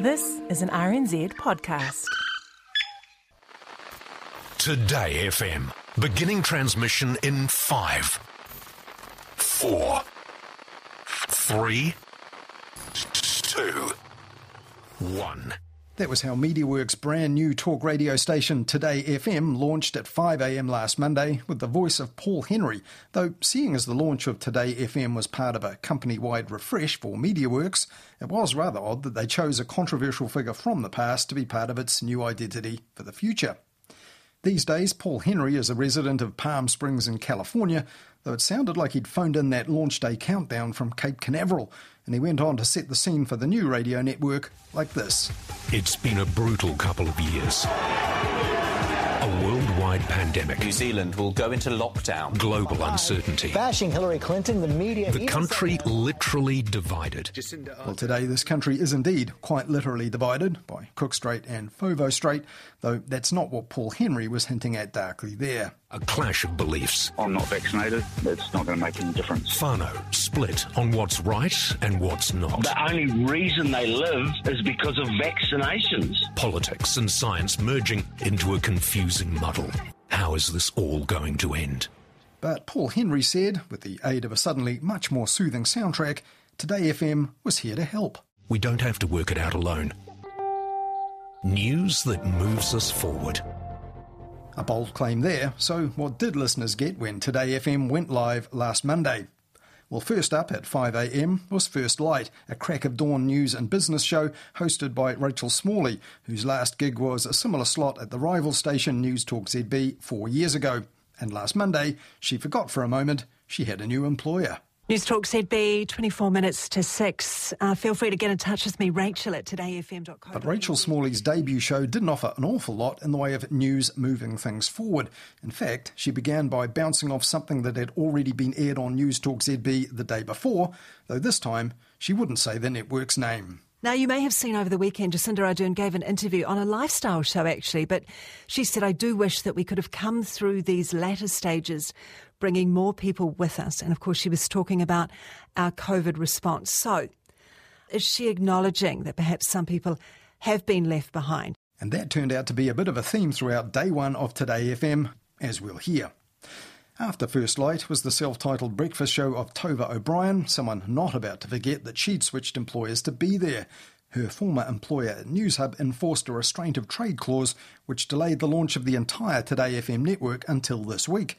This is an RNZ podcast. Today FM. Beginning transmission in five, four, three, two, one. That was how MediaWorks' brand new talk radio station Today FM launched at 5am last Monday with the voice of Paul Henry, though seeing as the launch of Today FM was part of a company-wide refresh for MediaWorks, it was rather odd that they chose a controversial figure from the past to be part of its new identity for the future. These days, Paul Henry is a resident of Palm Springs in California, though it sounded like he'd phoned in that launch day countdown from Cape Canaveral, and he went on to set the scene for the new radio network like this. It's been a brutal couple of years. A worldwide pandemic. New Zealand will go into lockdown. Global uncertainty. Bashing Hillary Clinton, the media. The country literally divided. Well, today this country is indeed quite literally divided by Cook Strait and Foveaux Strait, though that's not what Paul Henry was hinting at darkly there. A clash of beliefs. I'm not vaccinated. It's not going to make any difference. Fano split on what's right and what's not. The only reason they live is because of vaccinations. Politics and science merging into a confusing muddle. How is this all going to end? But Paul Henry said, with the aid of a suddenly much more soothing soundtrack, Today FM was here to help. We don't have to work it out alone. News that moves us forward. A bold claim there, so what did listeners get when Today FM went live last Monday? Well, first up at 5am was First Light, a crack of dawn news and business show hosted by Rachel Smalley, whose last gig was a similar slot at the rival station News Talk ZB four years ago. And last Monday, she forgot for a moment she had a new employer. News Talk ZB, 24 minutes to 6. Uh, feel free to get in touch with me, Rachel at todayfm.co. But Rachel Smalley's debut show didn't offer an awful lot in the way of news moving things forward. In fact, she began by bouncing off something that had already been aired on News Talk ZB the day before, though this time she wouldn't say the network's name. Now, you may have seen over the weekend, Jacinda Ardern gave an interview on a lifestyle show, actually, but she said, I do wish that we could have come through these latter stages, bringing more people with us. And of course, she was talking about our COVID response. So, is she acknowledging that perhaps some people have been left behind? And that turned out to be a bit of a theme throughout day one of Today FM, as we'll hear. After First Light was the self titled breakfast show of Tova O'Brien, someone not about to forget that she'd switched employers to be there. Her former employer at Newshub enforced a restraint of trade clause which delayed the launch of the entire Today FM network until this week.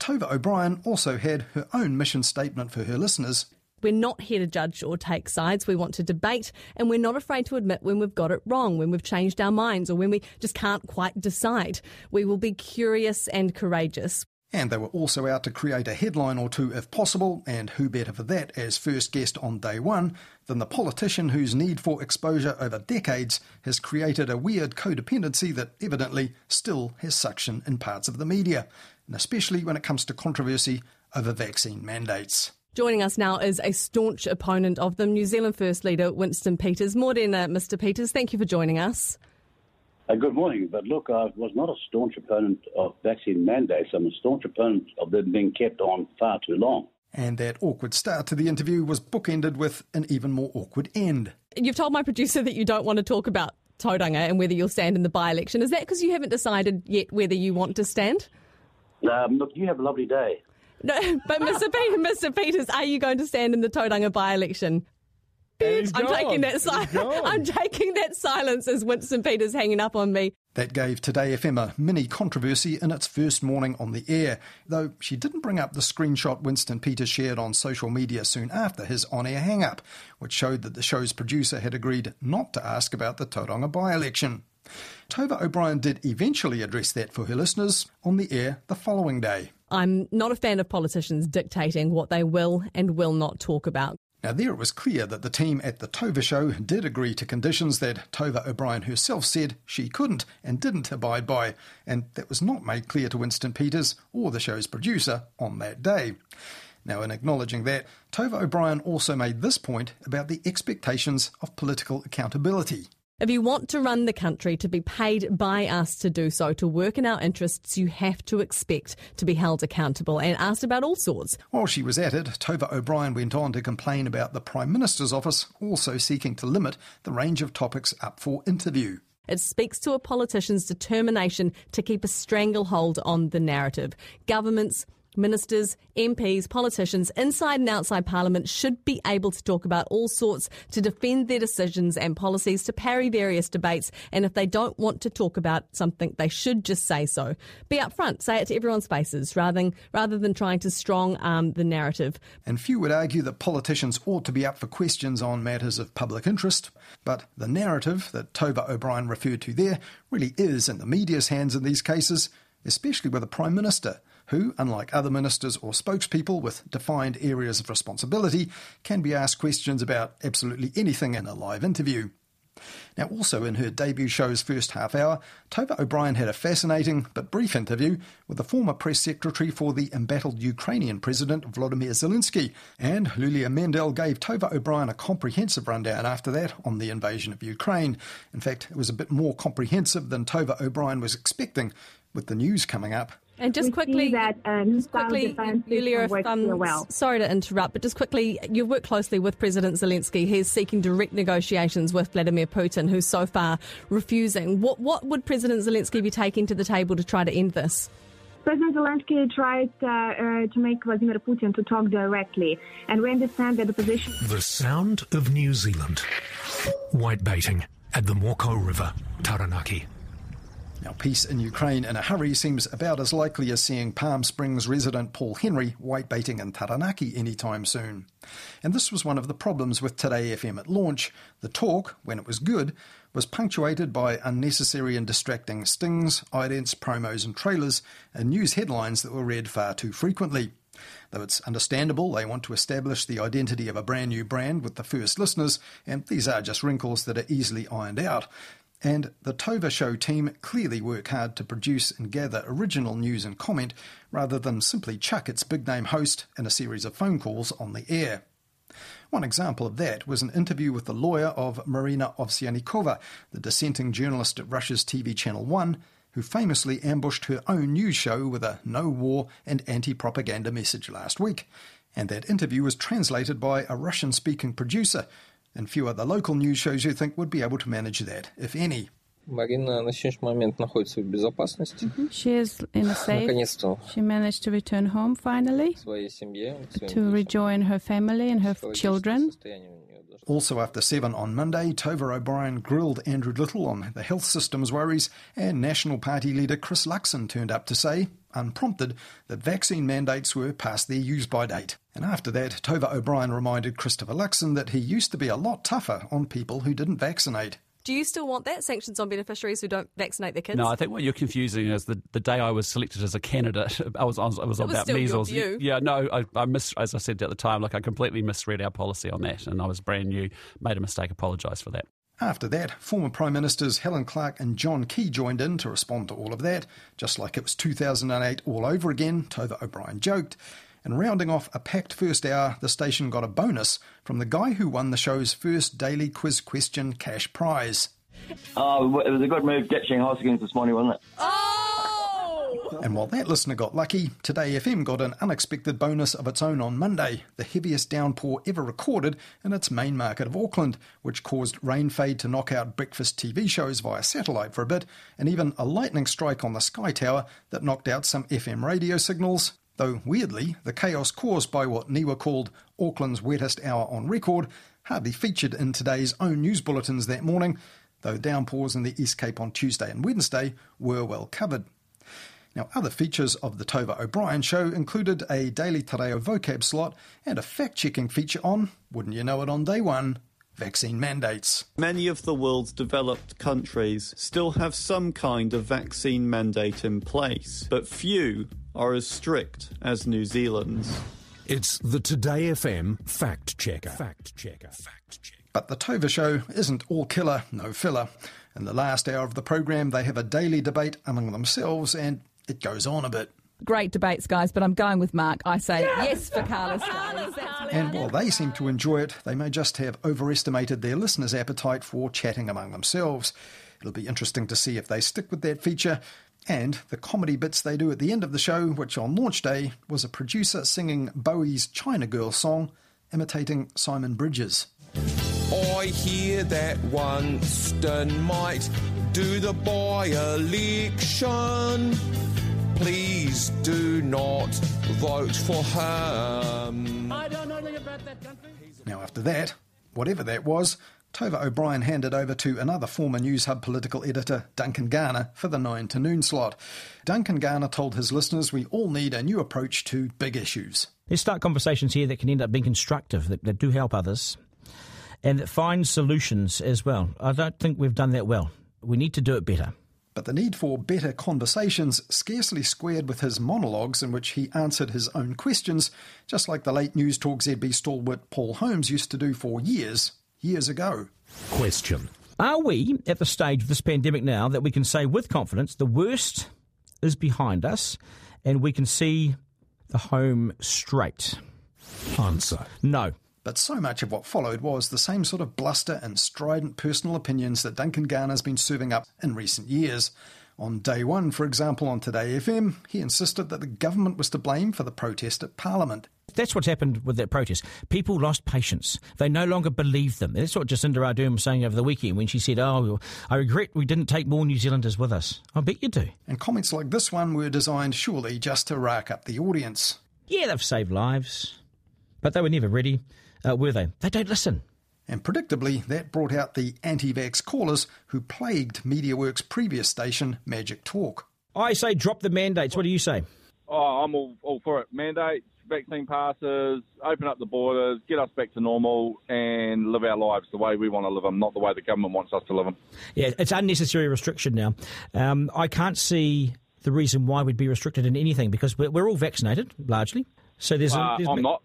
Tova O'Brien also had her own mission statement for her listeners. We're not here to judge or take sides. We want to debate, and we're not afraid to admit when we've got it wrong, when we've changed our minds, or when we just can't quite decide. We will be curious and courageous. And they were also out to create a headline or two if possible, and who better for that as first guest on day one than the politician whose need for exposure over decades has created a weird codependency that evidently still has suction in parts of the media, and especially when it comes to controversy over vaccine mandates. Joining us now is a staunch opponent of them, New Zealand First Leader Winston Peters. Morning, uh, Mr. Peters. Thank you for joining us. Uh, good morning. But look, I was not a staunch opponent of vaccine mandates. I'm a staunch opponent of them being kept on far too long. And that awkward start to the interview was bookended with an even more awkward end. You've told my producer that you don't want to talk about Tauranga and whether you'll stand in the by election. Is that because you haven't decided yet whether you want to stand? Um, look, you have a lovely day. No, but Mr. Pe- Mr. Peters, are you going to stand in the Tauranga by election? I'm gone. taking that silence. I'm taking that silence as Winston Peters hanging up on me. That gave Today FM a mini controversy in its first morning on the air, though she didn't bring up the screenshot Winston Peters shared on social media soon after his on air hang up, which showed that the show's producer had agreed not to ask about the Tauranga by election. Tova O'Brien did eventually address that for her listeners on the air the following day. I'm not a fan of politicians dictating what they will and will not talk about. Now, there it was clear that the team at the Tova show did agree to conditions that Tova O'Brien herself said she couldn't and didn't abide by, and that was not made clear to Winston Peters or the show's producer on that day. Now, in acknowledging that, Tova O'Brien also made this point about the expectations of political accountability. If you want to run the country, to be paid by us to do so, to work in our interests, you have to expect to be held accountable and asked about all sorts. While she was at it, Tova O'Brien went on to complain about the Prime Minister's office also seeking to limit the range of topics up for interview. It speaks to a politician's determination to keep a stranglehold on the narrative. Governments, Ministers, MPs, politicians inside and outside Parliament should be able to talk about all sorts to defend their decisions and policies, to parry various debates. And if they don't want to talk about something, they should just say so. Be upfront, say it to everyone's faces rather than, rather than trying to strong arm the narrative. And few would argue that politicians ought to be up for questions on matters of public interest. But the narrative that Tova O'Brien referred to there really is in the media's hands in these cases, especially with the Prime Minister who, unlike other ministers or spokespeople with defined areas of responsibility, can be asked questions about absolutely anything in a live interview. Now, also in her debut show's first half hour, Tova O'Brien had a fascinating but brief interview with the former press secretary for the embattled Ukrainian president Vladimir Zelensky, and Iuliia Mendel gave Tova O'Brien a comprehensive rundown after that on the invasion of Ukraine. In fact, it was a bit more comprehensive than Tova O'Brien was expecting, with the news coming up and just we quickly, that um, just quickly, Julia, if, um, well. sorry to interrupt, but just quickly, you've worked closely with President Zelensky. He's seeking direct negotiations with Vladimir Putin, who's so far refusing. What what would President Zelensky be taking to the table to try to end this? President Zelensky tried uh, uh, to make Vladimir Putin to talk directly, and we understand that the position. The sound of New Zealand. White baiting at the Mokau River, Taranaki. Now, peace in Ukraine in a hurry seems about as likely as seeing Palm Springs resident Paul Henry whitebaiting in Taranaki anytime soon. And this was one of the problems with Today FM at launch. The talk, when it was good, was punctuated by unnecessary and distracting stings, idents, promos, and trailers, and news headlines that were read far too frequently. Though it's understandable they want to establish the identity of a brand new brand with the first listeners, and these are just wrinkles that are easily ironed out. And the Tova Show team clearly work hard to produce and gather original news and comment rather than simply chuck its big name host in a series of phone calls on the air. One example of that was an interview with the lawyer of Marina Ovsyannikova, the dissenting journalist at Russia's TV channel 1, who famously ambushed her own news show with a no war and anti propaganda message last week. And that interview was translated by a Russian speaking producer and few other local news shows you think would be able to manage that, if any. Находится в безопасности. Mm-hmm. She is in a safe. She managed to return home finally. To rejoin her family and her children. Also, after seven on Monday, Tova O'Brien grilled Andrew Little on the health system's worries, and National Party leader Chris Luxon turned up to say unprompted, that vaccine mandates were past their use by date. And after that, Tova O'Brien reminded Christopher Luxon that he used to be a lot tougher on people who didn't vaccinate. Do you still want that sanctions on beneficiaries who don't vaccinate their kids? No, I think what you're confusing is the, the day I was selected as a candidate, I was I was, I was, was about measles. Yeah, no, I, I mis, as I said at the time, like I completely misread our policy on that, and I was brand new, made a mistake, apologise for that. After that, former Prime Ministers Helen Clark and John Key joined in to respond to all of that, just like it was 2008 all over again, Tova O'Brien joked. And rounding off a packed first hour, the station got a bonus from the guy who won the show's first daily quiz question cash prize. Oh, it was a good move ditching Hoskins this morning, wasn't it? Oh! And while that listener got lucky, Today FM got an unexpected bonus of its own on Monday, the heaviest downpour ever recorded in its main market of Auckland, which caused rain fade to knock out breakfast TV shows via satellite for a bit, and even a lightning strike on the Sky Tower that knocked out some FM radio signals, Though weirdly, the chaos caused by what NIWA called Auckland's wettest hour on record hardly featured in today's own news bulletins that morning, though downpours in the East Cape on Tuesday and Wednesday were well covered. Now, other features of the Tova O'Brien show included a daily Te Reo vocab slot and a fact checking feature on, wouldn't you know it on day one, vaccine mandates. Many of the world's developed countries still have some kind of vaccine mandate in place, but few are as strict as New Zealand's. It's the Today FM fact checker. Fact checker. Fact checker. But the Tova show isn't all killer, no filler. In the last hour of the program, they have a daily debate among themselves, and it goes on a bit. Great debates, guys, but I'm going with Mark. I say yes for Carlos. And while they seem to enjoy it, they may just have overestimated their listeners' appetite for chatting among themselves. It'll be interesting to see if they stick with that feature and the comedy bits they do at the end of the show, which on launch day was a producer singing Bowie's China Girl song, imitating Simon Bridges. I hear that Winston might do the by election. Please do not vote for him. I don't know anything about that country. Now, after that, whatever that was, Tova O'Brien handed over to another former Newshub political editor, Duncan Garner, for the 9 to noon slot. Duncan Garner told his listeners we all need a new approach to big issues. Let's start conversations here that can end up being constructive, that, that do help others, and that find solutions as well. I don't think we've done that well. We need to do it better. But the need for better conversations scarcely squared with his monologues in which he answered his own questions, just like the late News Talk ZB stalwart Paul Holmes used to do for years, years ago. Question Are we at the stage of this pandemic now that we can say with confidence the worst is behind us and we can see the home straight? Answer No. But so much of what followed was the same sort of bluster and strident personal opinions that Duncan Garner's been serving up in recent years. On day one, for example, on Today FM, he insisted that the government was to blame for the protest at Parliament. That's what's happened with that protest. People lost patience. They no longer believed them. That's what Jacinda Ardern was saying over the weekend when she said, Oh, I regret we didn't take more New Zealanders with us. I bet you do. And comments like this one were designed surely just to rack up the audience. Yeah, they've saved lives, but they were never ready, uh, were they? They don't listen. And predictably, that brought out the anti vax callers who plagued MediaWorks' previous station, Magic Talk. I say drop the mandates. What do you say? Oh, I'm all, all for it. Mandates, vaccine passes, open up the borders, get us back to normal, and live our lives the way we want to live them, not the way the government wants us to live them. Yeah, it's unnecessary restriction now. Um, I can't see the reason why we'd be restricted in anything because we're, we're all vaccinated largely. So there's, Uh, a, there's I'm not.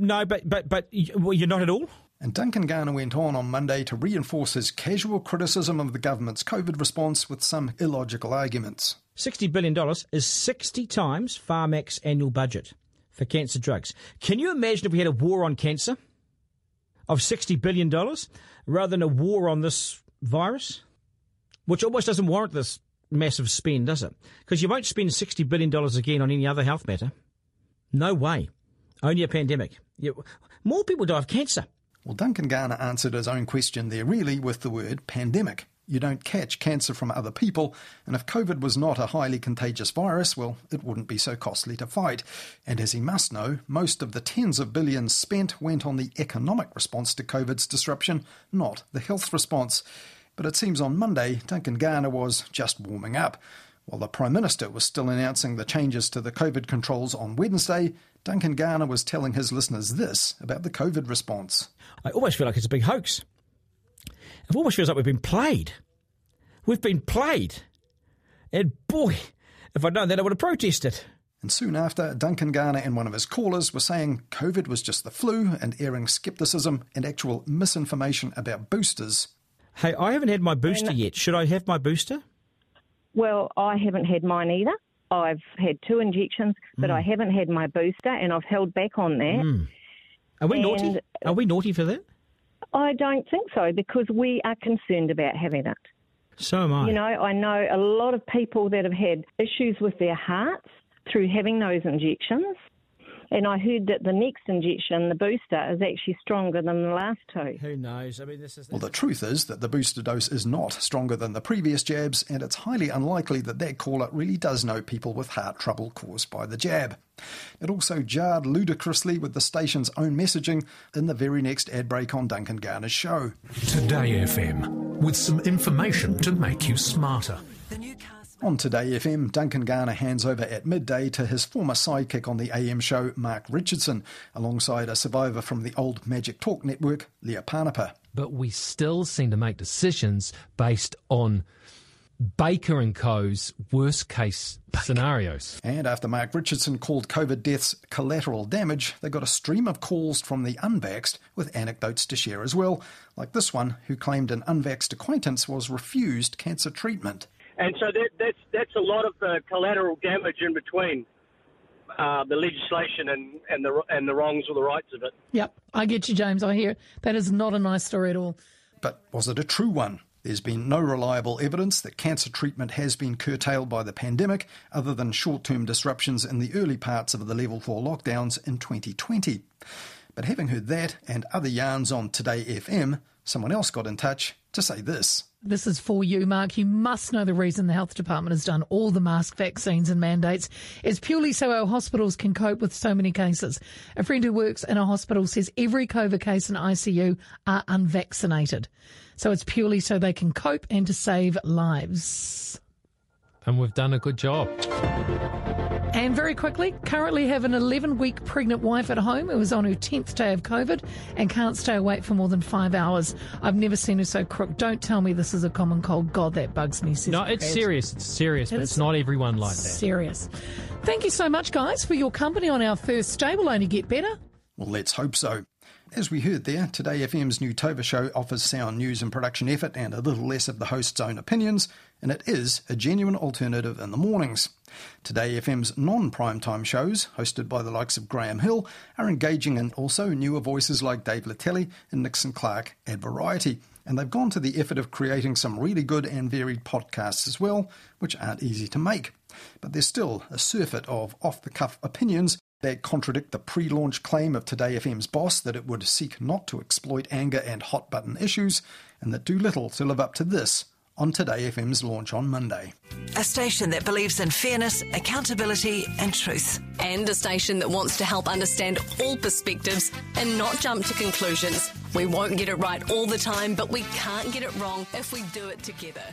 No, but but but well, you're not at all. And Duncan Garner went on on Monday to reinforce his casual criticism of the government's COVID response with some illogical arguments. $60 billion is 60 times Pharmac's annual budget for cancer drugs. Can you imagine if we had a war on cancer of $60 billion rather than a war on this virus? Which almost doesn't warrant this massive spend, does it? Because you won't spend $60 billion again on any other health matter. No way. Only a pandemic. You, more people die of cancer. Well, Duncan Garner answered his own question there really with the word pandemic. You don't catch cancer from other people, and if COVID was not a highly contagious virus, well, it wouldn't be so costly to fight. And as he must know, most of the tens of billions spent went on the economic response to COVID's disruption, not the health response. But it seems on Monday, Duncan Garner was just warming up. While the Prime Minister was still announcing the changes to the COVID controls on Wednesday, Duncan Garner was telling his listeners this about the COVID response. I almost feel like it's a big hoax. It almost feels like we've been played. We've been played. And boy, if I'd known that, I would have protested. And soon after, Duncan Garner and one of his callers were saying COVID was just the flu and airing scepticism and actual misinformation about boosters. Hey, I haven't had my booster yet. Should I have my booster? Well, I haven't had mine either. I've had two injections, but Mm. I haven't had my booster, and I've held back on that. Mm. Are we naughty? Are we naughty for that? I don't think so because we are concerned about having it. So am I. You know, I know a lot of people that have had issues with their hearts through having those injections. And I heard that the next injection, the booster, is actually stronger than the last two. Who knows? I mean, this is. Well, the truth is that the booster dose is not stronger than the previous jabs, and it's highly unlikely that that caller really does know people with heart trouble caused by the jab. It also jarred ludicrously with the station's own messaging in the very next ad break on Duncan Garner's show. Today FM, with some information to make you smarter. On Today FM, Duncan Garner hands over at midday to his former sidekick on the AM show, Mark Richardson, alongside a survivor from the old Magic Talk network, Leah Panapa. but we still seem to make decisions based on Baker and Co.'s worst case scenarios. And after Mark Richardson called COVID deaths collateral damage, they got a stream of calls from the unvaxxed with anecdotes to share as well, like this one who claimed an unvaxxed acquaintance was refused cancer treatment. And so that, that's that's a lot of uh, collateral damage in between. uh, the legislation and, and the and the wrongs or the rights of it. Yep, I get you, James. I hear it. that is not a nice story at all. But was it a true one? There's been no reliable evidence that cancer treatment has been curtailed by the pandemic, other than short term disruptions in the early parts of the level 4 lockdowns in 2020. But having heard that and other yarns on Today FM, someone else got in touch to say this. This is for you, Mark. You must know the reason the health department has done all the mask vaccines and mandates is purely so our hospitals can cope with so many cases. A friend who works in a hospital says every COVID case in ICU are unvaccinated. So it's purely so they can cope and to save lives. And we've done a good job. And very quickly, currently have an 11 week pregnant wife at home who is on her 10th day of COVID and can't stay awake for more than five hours. I've never seen her so crook. Don't tell me this is a common cold. God, that bugs me. No, it's Brad. serious. It's serious, but It's it's not everyone like that. Serious. Thank you so much, guys, for your company on our first day. We'll only get better. Well, let's hope so. As we heard there, Today FM's new Tova show offers sound news and production effort and a little less of the host's own opinions, and it is a genuine alternative in the mornings. Today FM's non primetime shows, hosted by the likes of Graeme Hill, are engaging and also newer voices like Dave Latelli and Nixon Clark at Variety. And they've gone to the effort of creating some really good and varied podcasts as well, which aren't easy to make. But there's still a surfeit of off the cuff opinions that contradict the pre launch claim of Today FM's boss that it would seek not to exploit anger and hot button issues, and that do little to live up to this on Today FM's launch on Monday. A station that believes in fairness, accountability, and truth. And a station that wants to help understand all perspectives and not jump to conclusions. We won't get it right all the time, but we can't get it wrong if we do it together.